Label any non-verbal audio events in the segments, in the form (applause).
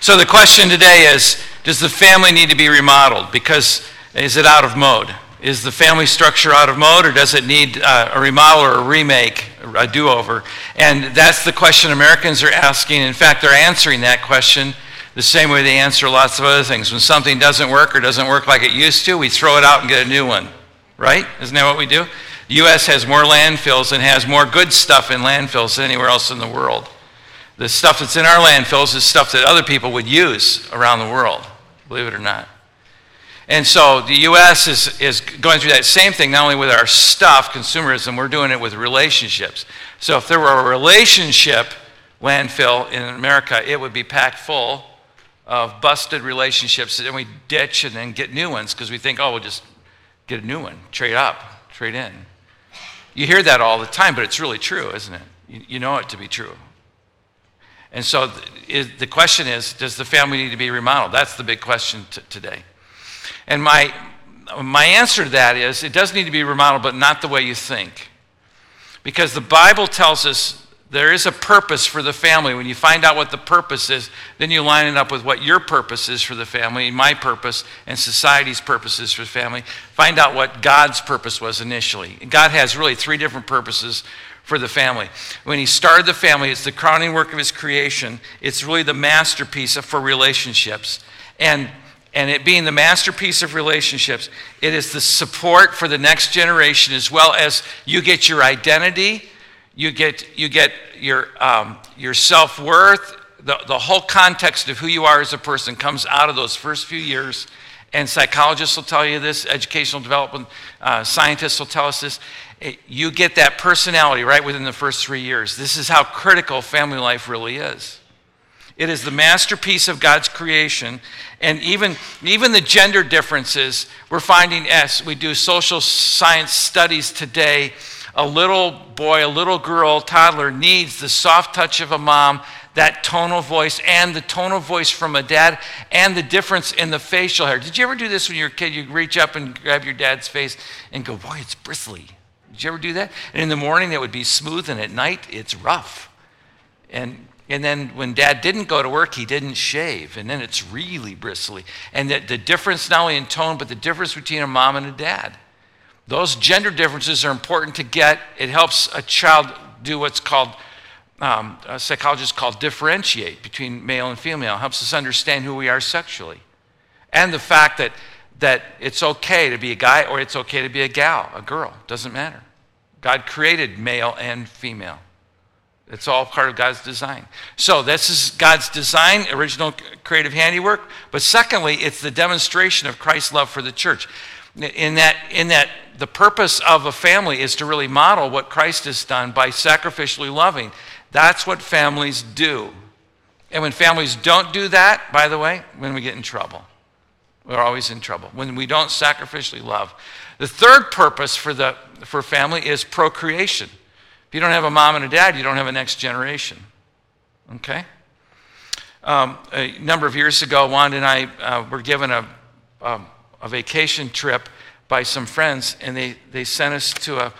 So the question today is Does the family need to be remodeled? Because is it out of mode? Is the family structure out of mode, or does it need uh, a remodel or a remake, a do over? And that's the question Americans are asking. In fact, they're answering that question the same way they answer lots of other things. When something doesn't work or doesn't work like it used to, we throw it out and get a new one, right? Isn't that what we do? The U.S. has more landfills and has more good stuff in landfills than anywhere else in the world. The stuff that's in our landfills is stuff that other people would use around the world, believe it or not. And so the U.S. is, is going through that same thing, not only with our stuff, consumerism, we're doing it with relationships. So if there were a relationship landfill in America, it would be packed full of busted relationships that we ditch and then get new ones because we think, oh, we'll just get a new one, trade up, trade in. You hear that all the time, but it's really true, isn't it? You, you know it to be true. And so the question is, does the family need to be remodeled? That's the big question t- today. And my, my answer to that is it does need to be remodeled, but not the way you think. Because the Bible tells us there is a purpose for the family. When you find out what the purpose is, then you line it up with what your purpose is for the family, my purpose, and society's purposes for the family. Find out what God's purpose was initially. God has really three different purposes for the family. When He started the family, it's the crowning work of His creation, it's really the masterpiece for relationships. And and it being the masterpiece of relationships, it is the support for the next generation as well as you get your identity, you get, you get your, um, your self worth, the, the whole context of who you are as a person comes out of those first few years. And psychologists will tell you this, educational development uh, scientists will tell us this. You get that personality right within the first three years. This is how critical family life really is. It is the masterpiece of God's creation. And even, even the gender differences, we're finding as we do social science studies today, a little boy, a little girl, toddler needs the soft touch of a mom, that tonal voice, and the tonal voice from a dad, and the difference in the facial hair. Did you ever do this when you were a kid? You reach up and grab your dad's face and go, Boy, it's bristly. Did you ever do that? And in the morning, it would be smooth, and at night, it's rough. And and then when dad didn't go to work, he didn't shave. And then it's really bristly. And the, the difference, not only in tone, but the difference between a mom and a dad. Those gender differences are important to get. It helps a child do what's called, um, psychologists call differentiate between male and female. It helps us understand who we are sexually. And the fact that, that it's okay to be a guy or it's okay to be a gal, a girl. Doesn't matter. God created male and female. It's all part of God's design. So, this is God's design, original creative handiwork. But secondly, it's the demonstration of Christ's love for the church. In that, in that the purpose of a family is to really model what Christ has done by sacrificially loving. That's what families do. And when families don't do that, by the way, when we get in trouble, we're always in trouble. When we don't sacrificially love. The third purpose for, the, for family is procreation. If you don't have a mom and a dad, you don't have a next generation. Okay? Um, a number of years ago, Wanda and I uh, were given a, um, a vacation trip by some friends, and they, they sent us to a,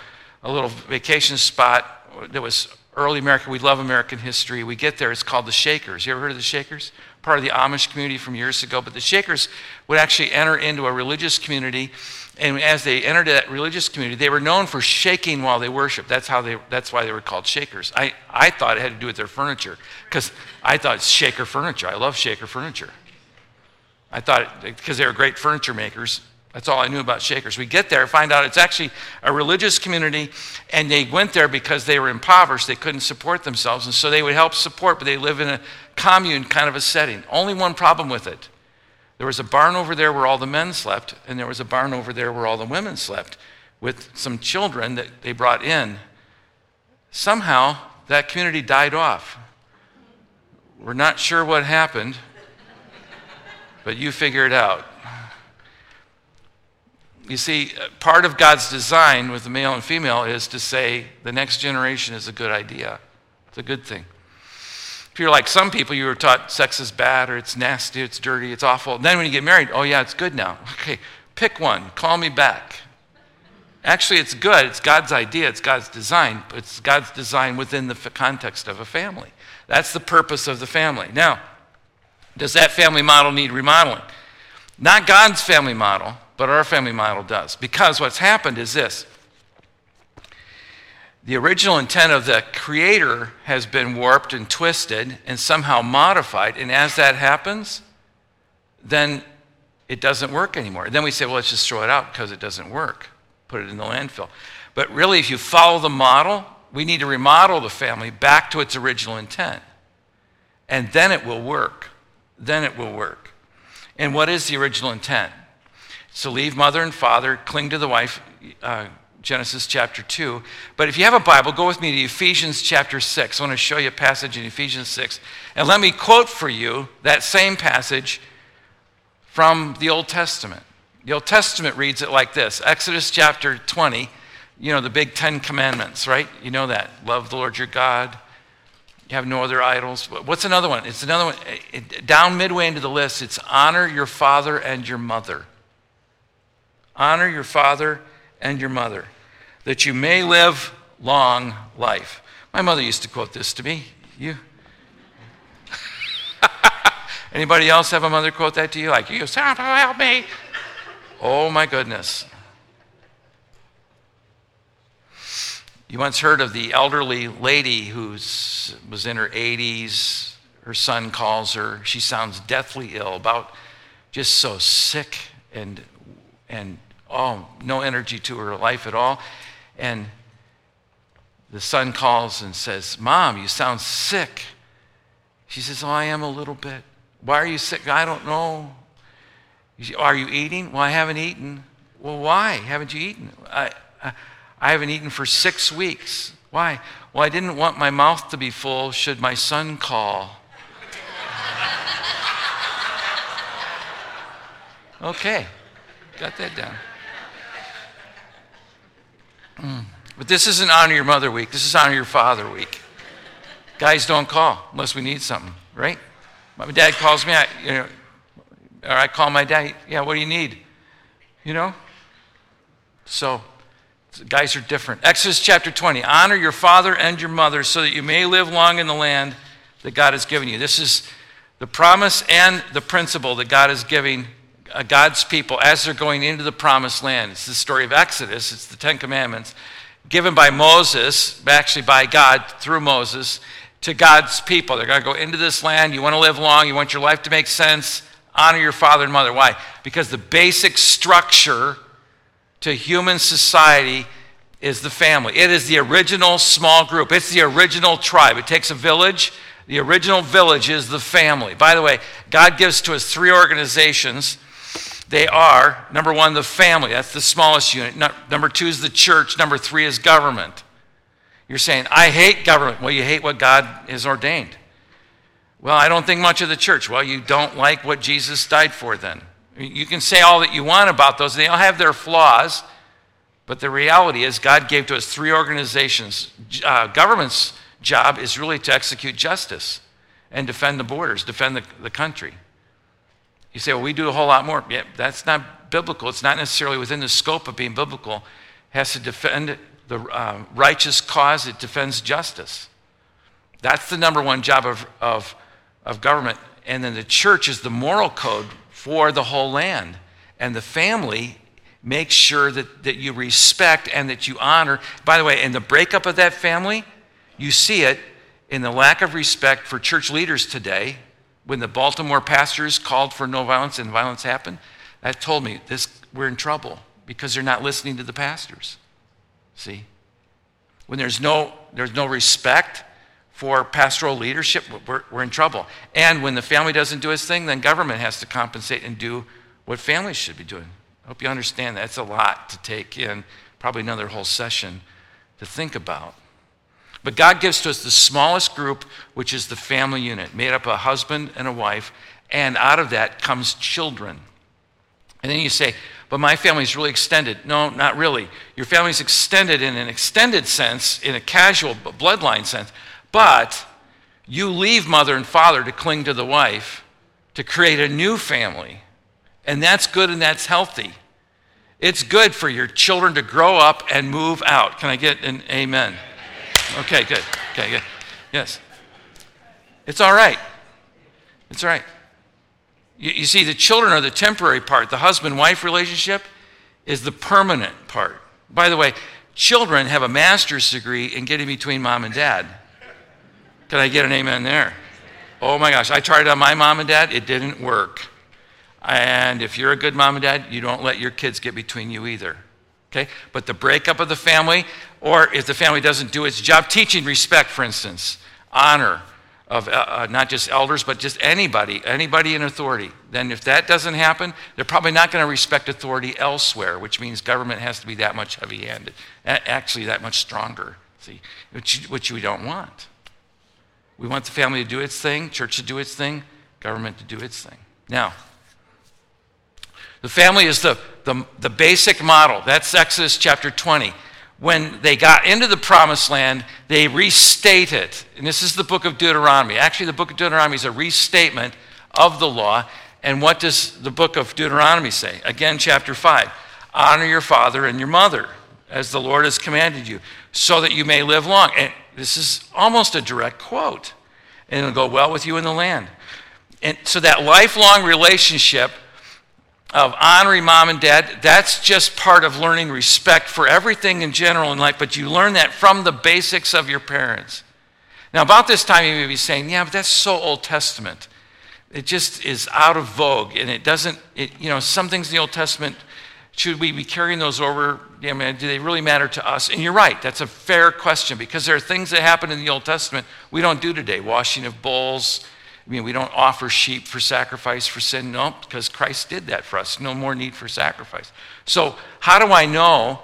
a little vacation spot that was early America. We love American history. We get there, it's called the Shakers. You ever heard of the Shakers? Part of the Amish community from years ago. But the Shakers would actually enter into a religious community and as they entered that religious community, they were known for shaking while they worshiped. That's, how they, that's why they were called shakers. I, I thought it had to do with their furniture because I thought shaker furniture. I love shaker furniture. I thought because they were great furniture makers. That's all I knew about shakers. We get there, find out it's actually a religious community, and they went there because they were impoverished. They couldn't support themselves, and so they would help support, but they live in a commune kind of a setting. Only one problem with it there was a barn over there where all the men slept, and there was a barn over there where all the women slept with some children that they brought in. Somehow, that community died off. We're not sure what happened, but you figure it out. You see, part of God's design with the male and female is to say the next generation is a good idea. It's a good thing. If you're like some people, you were taught sex is bad or it's nasty, it's dirty, it's awful. And then when you get married, oh yeah, it's good now. (laughs) Okay, pick one, call me back. Actually, it's good. It's God's idea, it's God's design, but it's God's design within the context of a family. That's the purpose of the family. Now, Does that family model need remodeling? Not God's family model, but our family model does. Because what's happened is this the original intent of the Creator has been warped and twisted and somehow modified. And as that happens, then it doesn't work anymore. And Then we say, well, let's just throw it out because it doesn't work. Put it in the landfill. But really, if you follow the model, we need to remodel the family back to its original intent. And then it will work. Then it will work. And what is the original intent? So leave mother and father, cling to the wife, uh, Genesis chapter 2. But if you have a Bible, go with me to Ephesians chapter 6. I want to show you a passage in Ephesians 6. And let me quote for you that same passage from the Old Testament. The Old Testament reads it like this Exodus chapter 20, you know, the big Ten Commandments, right? You know that. Love the Lord your God. You have no other idols. What's another one? It's another one. Down midway into the list, it's honor your father and your mother. Honor your father and your mother, that you may live long life. My mother used to quote this to me. You. (laughs) Anybody else have a mother quote that to you? Like, you, Santa, help me. Oh my goodness. You once heard of the elderly lady who was in her 80s. Her son calls her. She sounds deathly ill, about just so sick and, and oh, no energy to her life at all. And the son calls and says, Mom, you sound sick. She says, Oh, I am a little bit. Why are you sick? I don't know. Are you eating? Well, I haven't eaten. Well, why haven't you eaten? I, I, I haven't eaten for six weeks. Why? Well, I didn't want my mouth to be full should my son call. (laughs) okay, got that down. Mm. But this isn't Honor Your Mother Week. This is Honor Your Father Week. Guys don't call unless we need something, right? My dad calls me, I, you know, or I call my dad. Yeah, what do you need? You know? So, guys are different. Exodus chapter 20 Honor your father and your mother so that you may live long in the land that God has given you. This is the promise and the principle that God is giving Uh, God's people as they're going into the promised land. It's the story of Exodus, it's the Ten Commandments given by Moses, actually by God through Moses, to God's people. They're going to go into this land. You want to live long, you want your life to make sense. Honor your father and mother. Why? Because the basic structure to human society is the family. It is the original small group, it's the original tribe. It takes a village. The original village is the family. By the way, God gives to us three organizations they are number one, the family. That's the smallest unit. number two is the church. Number three is government. You're saying, I hate government. Well, you hate what God has ordained. Well, I don't think much of the church. Well, you don't like what Jesus died for then. You can say all that you want about those, they all have their flaws. But the reality is, God gave to us three organizations. Uh, government's job is really to execute justice and defend the borders, defend the, the country. You say, well, we do a whole lot more. Yeah, that's not biblical. It's not necessarily within the scope of being biblical. It has to defend the uh, righteous cause, it defends justice. That's the number one job of, of, of government. And then the church is the moral code for the whole land. And the family makes sure that, that you respect and that you honor. By the way, in the breakup of that family, you see it in the lack of respect for church leaders today when the Baltimore pastors called for no violence and violence happened, that told me this we're in trouble because they're not listening to the pastors. See? When there's no there's no respect for pastoral leadership, we're, we're in trouble. And when the family doesn't do its thing, then government has to compensate and do what families should be doing. I hope you understand that. It's a lot to take in, probably another whole session to think about. But God gives to us the smallest group, which is the family unit, made up of a husband and a wife, and out of that comes children. And then you say, but my family's really extended. No, not really. Your family's extended in an extended sense, in a casual bloodline sense, but you leave mother and father to cling to the wife to create a new family. And that's good and that's healthy. It's good for your children to grow up and move out. Can I get an amen? Okay, good. Okay, good. Yes. It's all right. It's all right. You, you see, the children are the temporary part. The husband wife relationship is the permanent part. By the way, children have a master's degree in getting between mom and dad. Can I get an amen there? Oh my gosh, I tried it on my mom and dad, it didn't work. And if you're a good mom and dad, you don't let your kids get between you either. Okay? But the breakup of the family, or if the family doesn't do its job, teaching respect, for instance, honor of uh, uh, not just elders, but just anybody, anybody in authority, then if that doesn't happen, they're probably not going to respect authority elsewhere, which means government has to be that much heavy handed, actually, that much stronger, see, which, which we don't want. We want the family to do its thing, church to do its thing, government to do its thing. Now, the family is the, the, the basic model. That's Exodus chapter 20. When they got into the promised land, they restate it. And this is the book of Deuteronomy. Actually, the book of Deuteronomy is a restatement of the law. And what does the book of Deuteronomy say? Again, chapter 5 Honor your father and your mother, as the Lord has commanded you, so that you may live long. And this is almost a direct quote. And it'll go well with you in the land. And so that lifelong relationship of honoring mom and dad, that's just part of learning respect for everything in general in life, but you learn that from the basics of your parents. Now, about this time, you may be saying, yeah, but that's so Old Testament. It just is out of vogue, and it doesn't, it, you know, some things in the Old Testament, should we be carrying those over? Yeah, man, do they really matter to us? And you're right, that's a fair question because there are things that happen in the Old Testament we don't do today washing of bowls, I mean, we don't offer sheep for sacrifice for sin. No, because Christ did that for us. No more need for sacrifice. So, how do I know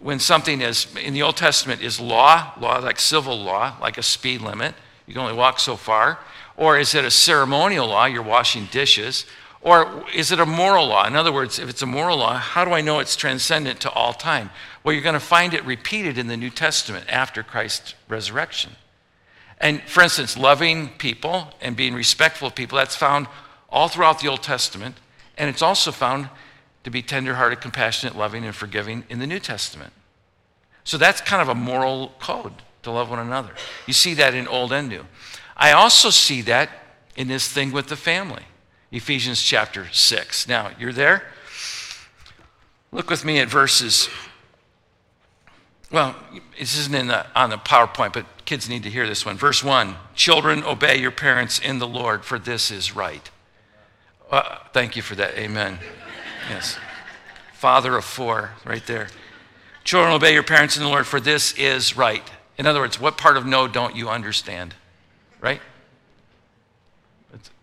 when something is, in the Old Testament, is law, law like civil law, like a speed limit? You can only walk so far. Or is it a ceremonial law? You're washing dishes. Or is it a moral law? In other words, if it's a moral law, how do I know it's transcendent to all time? Well, you're going to find it repeated in the New Testament after Christ's resurrection. And for instance, loving people and being respectful of people, that's found all throughout the Old Testament. And it's also found to be tenderhearted, compassionate, loving, and forgiving in the New Testament. So that's kind of a moral code to love one another. You see that in Old and New. I also see that in this thing with the family. Ephesians chapter 6. Now, you're there? Look with me at verses well, this isn't in the, on the PowerPoint, but kids need to hear this one. Verse 1 Children, obey your parents in the Lord, for this is right. Uh, thank you for that. Amen. Yes. Father of four, right there. Children, obey your parents in the Lord, for this is right. In other words, what part of no don't you understand? Right?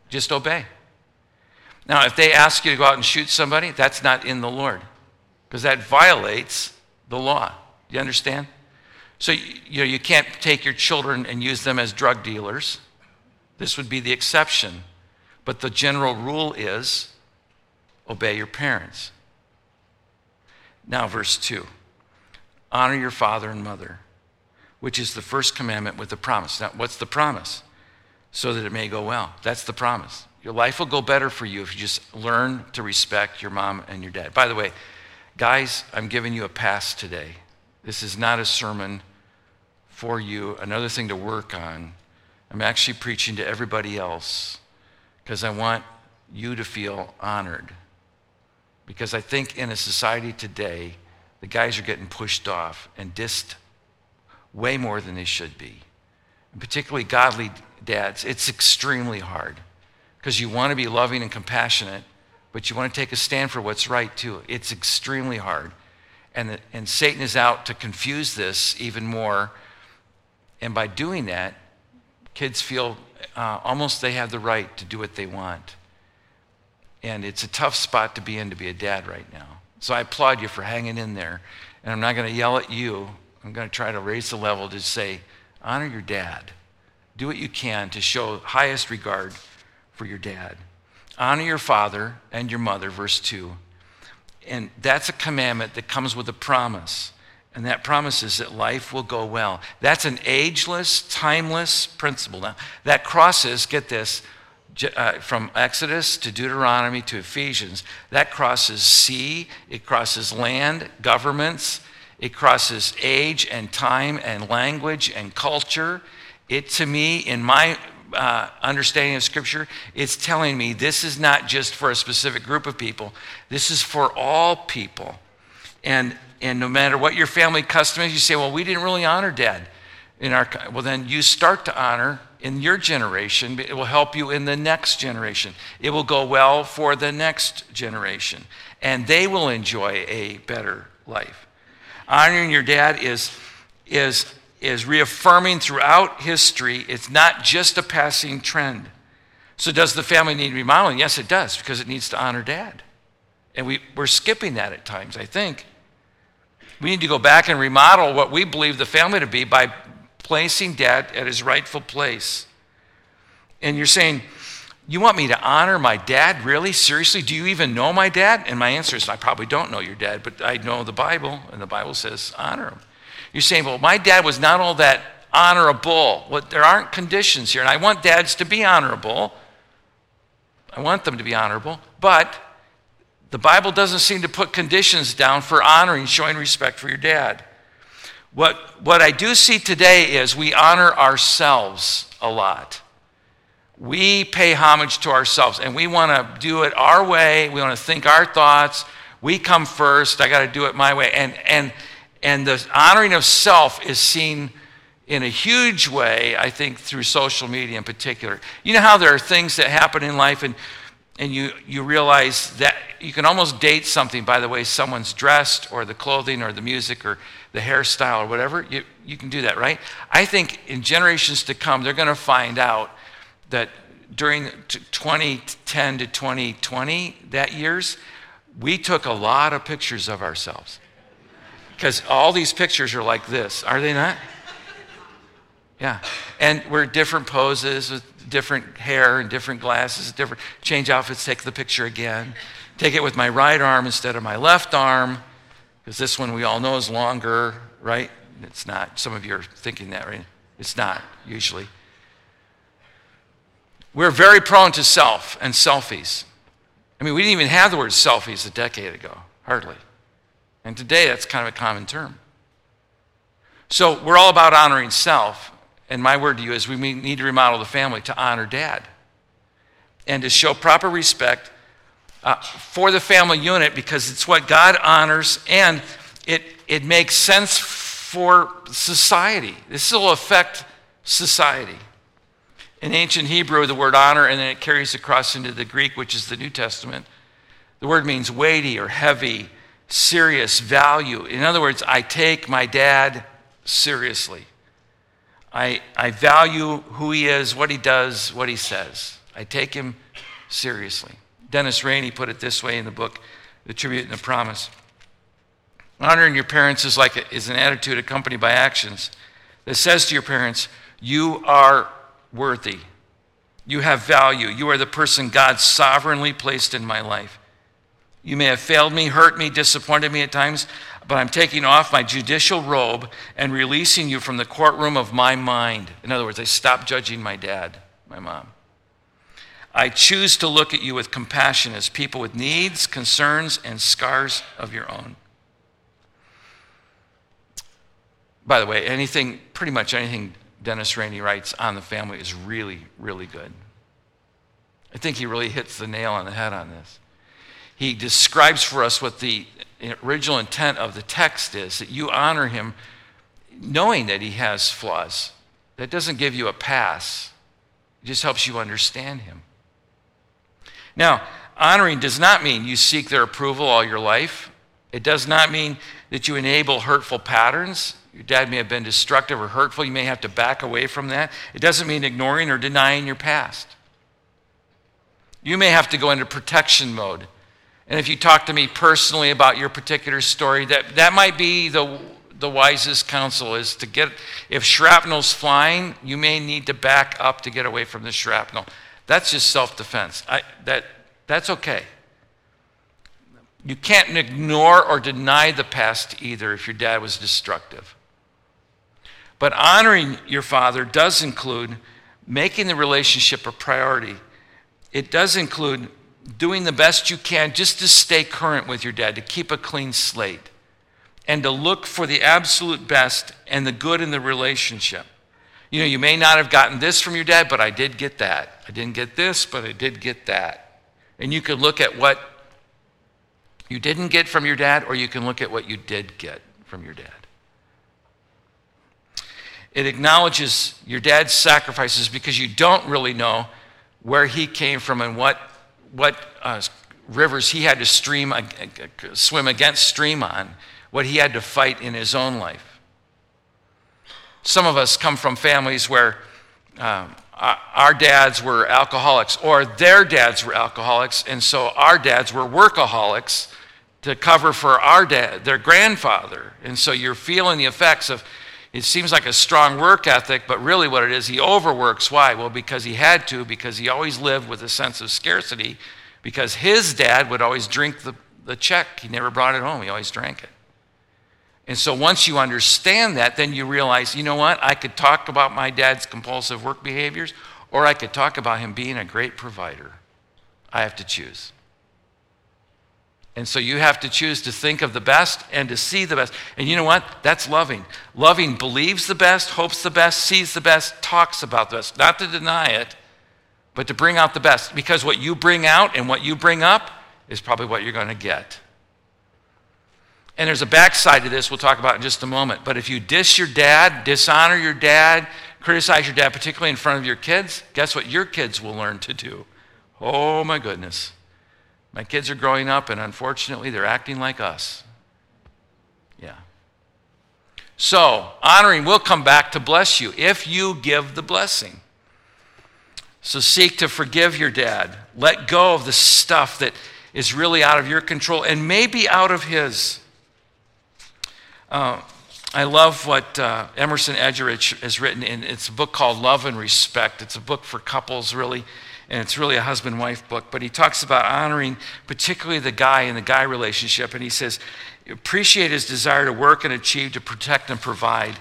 Just obey. Now, if they ask you to go out and shoot somebody, that's not in the Lord, because that violates the law Do you understand? So you know you can't take your children and use them as drug dealers. This would be the exception. But the general rule is obey your parents. Now verse 2. Honor your father and mother, which is the first commandment with the promise. Now what's the promise? So that it may go well. That's the promise. Your life will go better for you if you just learn to respect your mom and your dad. By the way, guys, I'm giving you a pass today. This is not a sermon for you, another thing to work on. I'm actually preaching to everybody else because I want you to feel honored. Because I think in a society today, the guys are getting pushed off and dissed way more than they should be. And particularly godly dads, it's extremely hard because you want to be loving and compassionate, but you want to take a stand for what's right too. It's extremely hard. And, the, and Satan is out to confuse this even more. And by doing that, kids feel uh, almost they have the right to do what they want. And it's a tough spot to be in to be a dad right now. So I applaud you for hanging in there. And I'm not going to yell at you. I'm going to try to raise the level to say, honor your dad. Do what you can to show highest regard for your dad. Honor your father and your mother, verse 2. And that's a commandment that comes with a promise. And that promises that life will go well. That's an ageless, timeless principle. Now, that crosses, get this, uh, from Exodus to Deuteronomy to Ephesians, that crosses sea, it crosses land, governments, it crosses age and time and language and culture. It, to me, in my uh, understanding of Scripture, it's telling me this is not just for a specific group of people, this is for all people. And, and no matter what your family custom is, you say, well, we didn't really honor dad in our, well, then you start to honor in your generation. It will help you in the next generation. It will go well for the next generation, and they will enjoy a better life. Honoring your dad is, is, is reaffirming throughout history, it's not just a passing trend. So, does the family need remodeling? Yes, it does, because it needs to honor dad. And we, we're skipping that at times, I think. We need to go back and remodel what we believe the family to be by placing dad at his rightful place. And you're saying, You want me to honor my dad? Really? Seriously? Do you even know my dad? And my answer is, I probably don't know your dad, but I know the Bible, and the Bible says, honor him. You're saying, Well, my dad was not all that honorable. Well, there aren't conditions here, and I want dads to be honorable. I want them to be honorable, but the Bible doesn't seem to put conditions down for honoring, showing respect for your dad. What, what I do see today is we honor ourselves a lot. We pay homage to ourselves and we want to do it our way. We want to think our thoughts. We come first. I got to do it my way. And, and, and the honoring of self is seen in a huge way, I think, through social media in particular. You know how there are things that happen in life and, and you, you realize that you can almost date something by the way someone's dressed or the clothing or the music or the hairstyle or whatever, you, you can do that, right? I think in generations to come, they're going to find out that during 2010 to 2020, that years, we took a lot of pictures of ourselves. Because all these pictures are like this, are they not? Yeah. And we're different poses with different hair and different glasses, different change outfits, take the picture again. Take it with my right arm instead of my left arm because this one we all know is longer, right? It's not. Some of you are thinking that, right? It's not, usually. We're very prone to self and selfies. I mean, we didn't even have the word selfies a decade ago, hardly. And today that's kind of a common term. So we're all about honoring self. And my word to you is we need to remodel the family to honor dad and to show proper respect uh, for the family unit because it's what God honors and it, it makes sense for society. This will affect society. In ancient Hebrew, the word honor, and then it carries across into the Greek, which is the New Testament. The word means weighty or heavy, serious, value. In other words, I take my dad seriously. I, I value who he is, what he does, what he says. I take him seriously. Dennis Rainey put it this way in the book, The Tribute and the Promise. Honoring your parents is like a, is an attitude accompanied by actions that says to your parents, "You are worthy. You have value. You are the person God sovereignly placed in my life. You may have failed me, hurt me, disappointed me at times, but I'm taking off my judicial robe and releasing you from the courtroom of my mind. In other words, I stop judging my dad, my mom. I choose to look at you with compassion as people with needs, concerns, and scars of your own. By the way, anything, pretty much anything Dennis Rainey writes on the family is really, really good. I think he really hits the nail on the head on this. He describes for us what the original intent of the text is that you honor him knowing that he has flaws. That doesn't give you a pass, it just helps you understand him. Now, honoring does not mean you seek their approval all your life. It does not mean that you enable hurtful patterns. Your dad may have been destructive or hurtful. You may have to back away from that. It doesn't mean ignoring or denying your past. You may have to go into protection mode. And if you talk to me personally about your particular story, that, that might be the, the wisest counsel is to get, if shrapnel's flying, you may need to back up to get away from the shrapnel. That's just self defense. That, that's okay. You can't ignore or deny the past either if your dad was destructive. But honoring your father does include making the relationship a priority. It does include doing the best you can just to stay current with your dad, to keep a clean slate, and to look for the absolute best and the good in the relationship. You know, you may not have gotten this from your dad, but I did get that. I didn't get this, but I did get that. And you can look at what you didn't get from your dad, or you can look at what you did get from your dad. It acknowledges your dad's sacrifices because you don't really know where he came from and what, what uh, rivers he had to stream, uh, swim against stream on, what he had to fight in his own life. Some of us come from families where um, our dads were alcoholics or their dads were alcoholics, and so our dads were workaholics to cover for our dad, their grandfather. And so you're feeling the effects of it seems like a strong work ethic, but really what it is, he overworks. Why? Well, because he had to, because he always lived with a sense of scarcity, because his dad would always drink the, the check. He never brought it home, he always drank it. And so once you understand that, then you realize, you know what? I could talk about my dad's compulsive work behaviors, or I could talk about him being a great provider. I have to choose. And so you have to choose to think of the best and to see the best. And you know what? That's loving. Loving believes the best, hopes the best, sees the best, talks about the best. Not to deny it, but to bring out the best. Because what you bring out and what you bring up is probably what you're going to get. And there's a backside to this we'll talk about in just a moment. But if you diss your dad, dishonor your dad, criticize your dad, particularly in front of your kids, guess what your kids will learn to do? Oh my goodness. My kids are growing up, and unfortunately, they're acting like us. Yeah. So, honoring will come back to bless you if you give the blessing. So, seek to forgive your dad. Let go of the stuff that is really out of your control and maybe out of his. Uh, I love what uh, Emerson Eggerichs has written in it's a book called Love and Respect. It's a book for couples, really and it's really a husband wife book, but he talks about honoring particularly the guy in the guy relationship. And he says, appreciate his desire to work and achieve, to protect and provide,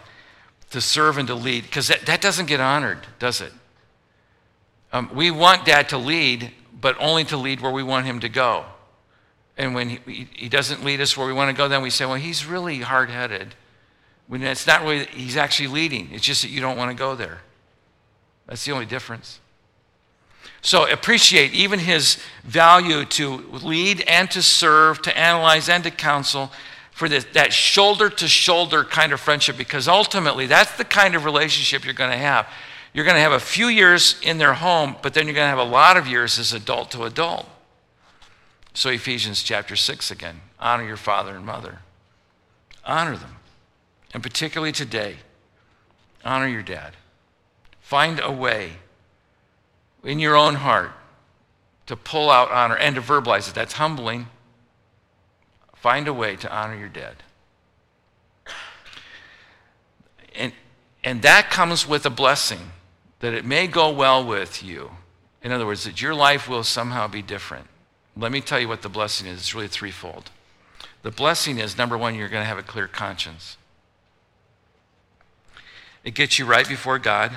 to serve and to lead, because that, that doesn't get honored, does it? Um, we want dad to lead, but only to lead where we want him to go. And when he, he doesn't lead us where we want to go, then we say, well, he's really hard headed. When it's not really, he's actually leading. It's just that you don't want to go there. That's the only difference. So appreciate even his value to lead and to serve, to analyze and to counsel for that shoulder to shoulder kind of friendship because ultimately that's the kind of relationship you're going to have. You're going to have a few years in their home, but then you're going to have a lot of years as adult to adult. So, Ephesians chapter 6 again honor your father and mother, honor them. And particularly today, honor your dad. Find a way in your own heart to pull out honor and to verbalize it. That's humbling. Find a way to honor your dead. And, and that comes with a blessing that it may go well with you. In other words, that your life will somehow be different. Let me tell you what the blessing is. It's really threefold. The blessing is number one, you're going to have a clear conscience. It gets you right before God.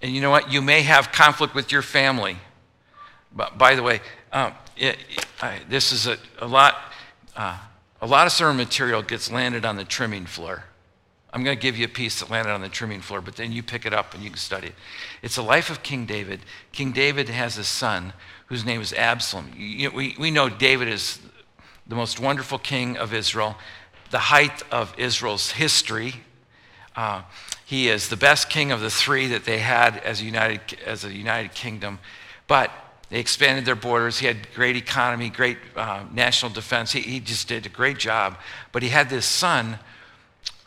And you know what? You may have conflict with your family. But by the way, um, it, I, this is a, a lot. Uh, a lot of sermon material gets landed on the trimming floor. I'm going to give you a piece that landed on the trimming floor, but then you pick it up and you can study it. It's the life of King David. King David has a son whose name is Absalom. You, we, we know David is the most wonderful king of Israel, the height of Israel's history. Uh, he is the best king of the three that they had as a united, as a united kingdom. But they expanded their borders. He had great economy, great uh, national defense. He, he just did a great job. But he had this son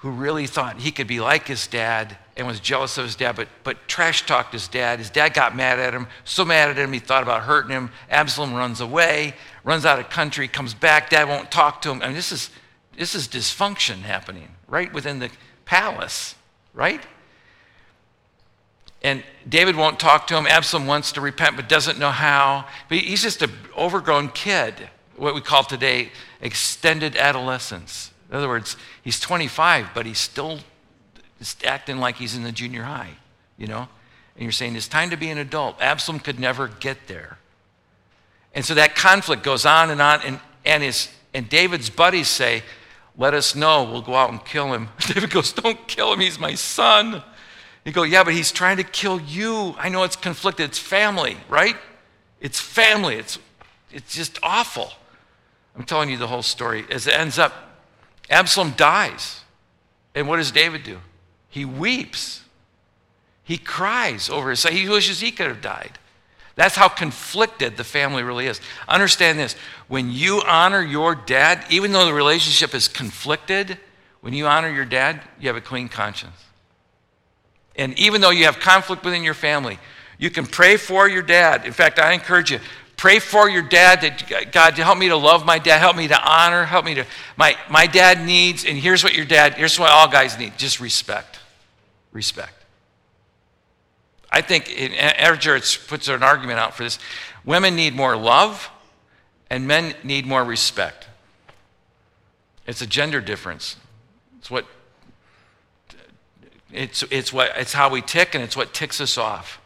who really thought he could be like his dad and was jealous of his dad, but, but trash talked his dad. His dad got mad at him, so mad at him, he thought about hurting him. Absalom runs away, runs out of country, comes back. Dad won't talk to him. I mean, this is, this is dysfunction happening right within the palace right? And David won't talk to him. Absalom wants to repent but doesn't know how. But he's just an overgrown kid, what we call today extended adolescence. In other words, he's 25, but he's still acting like he's in the junior high, you know? And you're saying it's time to be an adult. Absalom could never get there. And so that conflict goes on and on. And, and, his, and David's buddies say, let us know. We'll go out and kill him. (laughs) David goes, Don't kill him. He's my son. You go, yeah, but he's trying to kill you. I know it's conflicted. It's family, right? It's family. It's, it's just awful. I'm telling you the whole story. As it ends up, Absalom dies. And what does David do? He weeps. He cries over his son. He wishes he could have died. That's how conflicted the family really is. Understand this when you honor your dad, even though the relationship is conflicted, when you honor your dad, you have a clean conscience. And even though you have conflict within your family, you can pray for your dad. In fact, I encourage you pray for your dad that uh, God help me to love my dad, help me to honor, help me to my my dad needs and here's what your dad, here's what all guys need, just respect. Respect. I think Eggerichs puts an argument out for this. Women need more love and men need more respect. It's a gender difference. It's what it's, it's, what, it's how we tick, and it's what ticks us off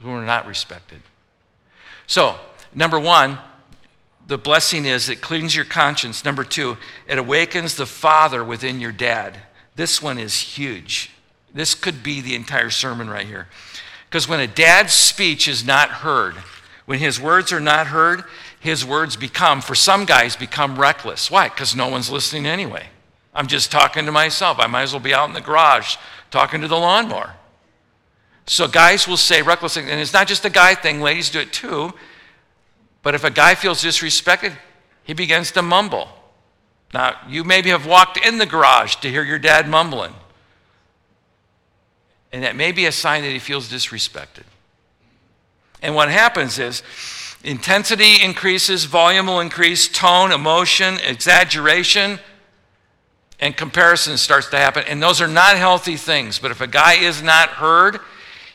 when we're not respected. So, number one, the blessing is it cleans your conscience. Number two, it awakens the father within your dad. This one is huge. This could be the entire sermon right here. Because when a dad's speech is not heard, when his words are not heard, his words become, for some guys, become reckless. Why? Because no one's listening anyway. I'm just talking to myself. I might as well be out in the garage talking to the lawnmower. So guys will say reckless things, and it's not just a guy thing, ladies do it too. But if a guy feels disrespected, he begins to mumble. Now, you maybe have walked in the garage to hear your dad mumbling. And that may be a sign that he feels disrespected. And what happens is intensity increases, volume will increase, tone, emotion, exaggeration, and comparison starts to happen. And those are not healthy things. But if a guy is not heard,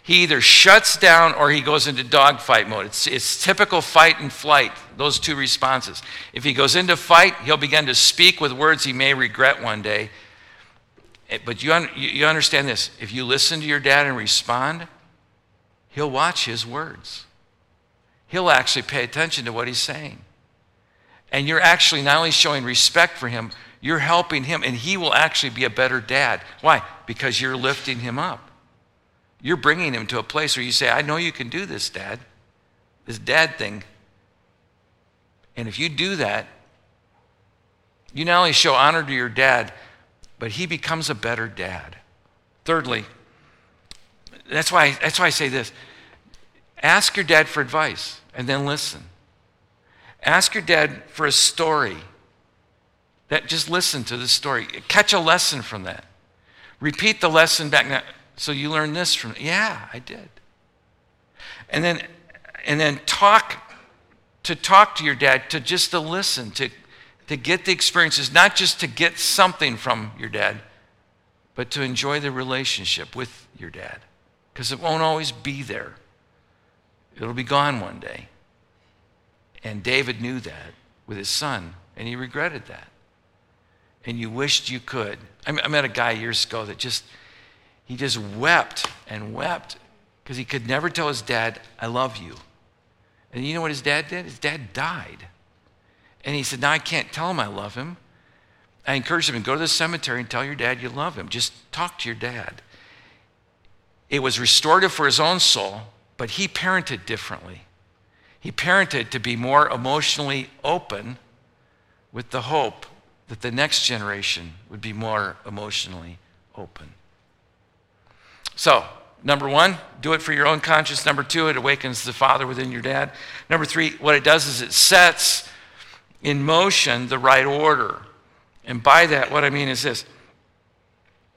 he either shuts down or he goes into dogfight mode. It's, it's typical fight and flight, those two responses. If he goes into fight, he'll begin to speak with words he may regret one day. Eh, but you, un, you understand this if you listen to your dad and respond, he'll watch his words. He'll actually pay attention to what he's saying. And you're actually not only showing respect for him, you're helping him, and he will actually be a better dad. Why? Because you're lifting him up. You're bringing him to a place where you say, I know you can do this, dad, this dad thing. And if you do that, you not only show honor to your dad, but he becomes a better dad. Thirdly, that's why, that's why I say this ask your dad for advice and then listen. Ask your dad for a story that just listen to the story. Catch a lesson from that. Repeat the lesson back. Now, so you learned this from yeah, I did. And then and then talk to talk to your dad, to just to listen, to, to get the experiences, not just to get something from your dad, but to enjoy the relationship with your dad. Because it won't always be there. It'll be gone one day. And David knew that with his son, and he regretted that and you wished you could. I met a guy years ago that just, he just wept and wept because he could never tell his dad, I love you. And you know what his dad did? His dad died. And he said, Now I can't tell him I love him. I encouraged him to go to the cemetery and tell your dad you love him. Just talk to your dad. It was restorative for his own soul, but he parented differently. He parented to be more emotionally open with the hope that the next generation would be more emotionally open. So, number one, do it for your own conscience. Number two, it awakens the father within your dad. Number three, what it does is it sets in motion the right order. And by that, what I mean is this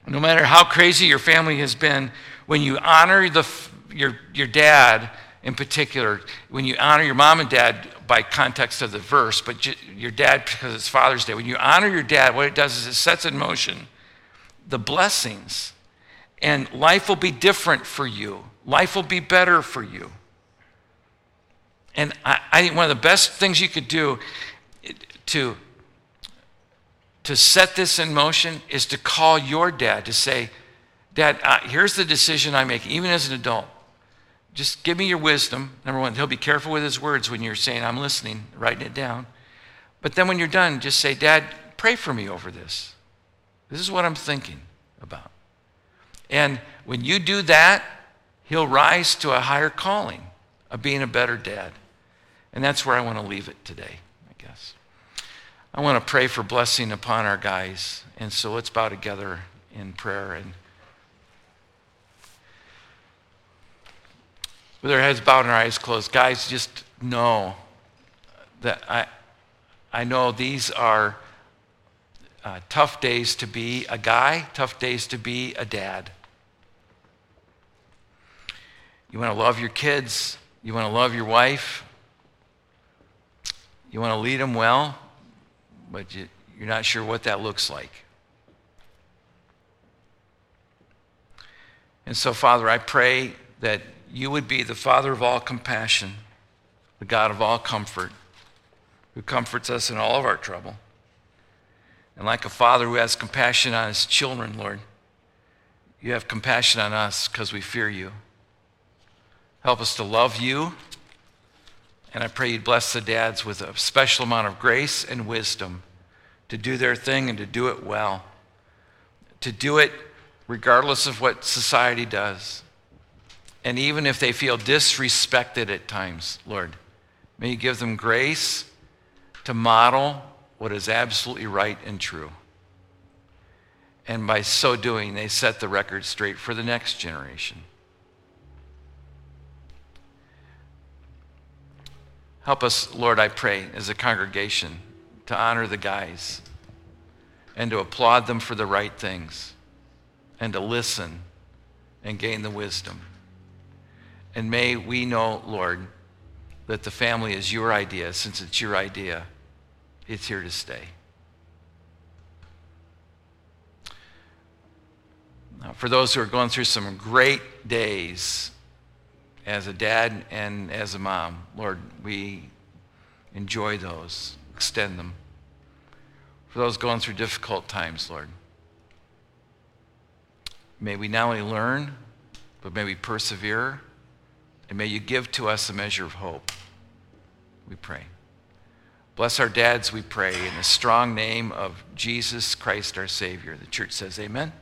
no matter how crazy your family has been, when you honor the, your, your dad in particular, when you honor your mom and dad by context of the verse, but your dad because it's Father's Day, when you honor your dad, what it does is it sets in motion the blessings. And life will be different for you, life will be better for you. And I, I think one of the best things you could do to, to set this in motion is to call your dad to say, Dad, uh, here's the decision I make, even as an adult. Just give me your wisdom. Number one, he'll be careful with his words when you're saying, I'm listening, writing it down. But then when you're done, just say, Dad, pray for me over this. This is what I'm thinking about. And when you do that, he'll rise to a higher calling of being a better dad. And that's where I want to leave it today, I guess. I want to pray for blessing upon our guys. And so let's bow together in prayer and with our heads bowed and our eyes closed. Guys, just know that I, I know these are uh, tough days to be a guy, tough days to be a dad. You want to love your kids, you want to love your wife, you want to lead them well, but you, you're not sure what that looks like. And so, Father, I pray that you would be the Father of all compassion, the God of all comfort, who comforts us in all of our trouble. And like a father who has compassion on his children, Lord, you have compassion on us because we fear you. Help us to love you. And I pray you'd bless the dads with a special amount of grace and wisdom to do their thing and to do it well, to do it regardless of what society does. And even if they feel disrespected at times, Lord, may you give them grace to model what is absolutely right and true. And by so doing, they set the record straight for the next generation. Help us, Lord, I pray, as a congregation, to honor the guys and to applaud them for the right things and to listen and gain the wisdom. And may we know, Lord, that the family is your idea. Since it's your idea, it's here to stay. Now, for those who are going through some great days as a dad and as a mom, Lord, we enjoy those, extend them. For those going through difficult times, Lord, may we not only learn, but may we persevere and may you give to us a measure of hope. We pray. Bless our dads, we pray, in the strong name of Jesus Christ our Savior. The church says, Amen.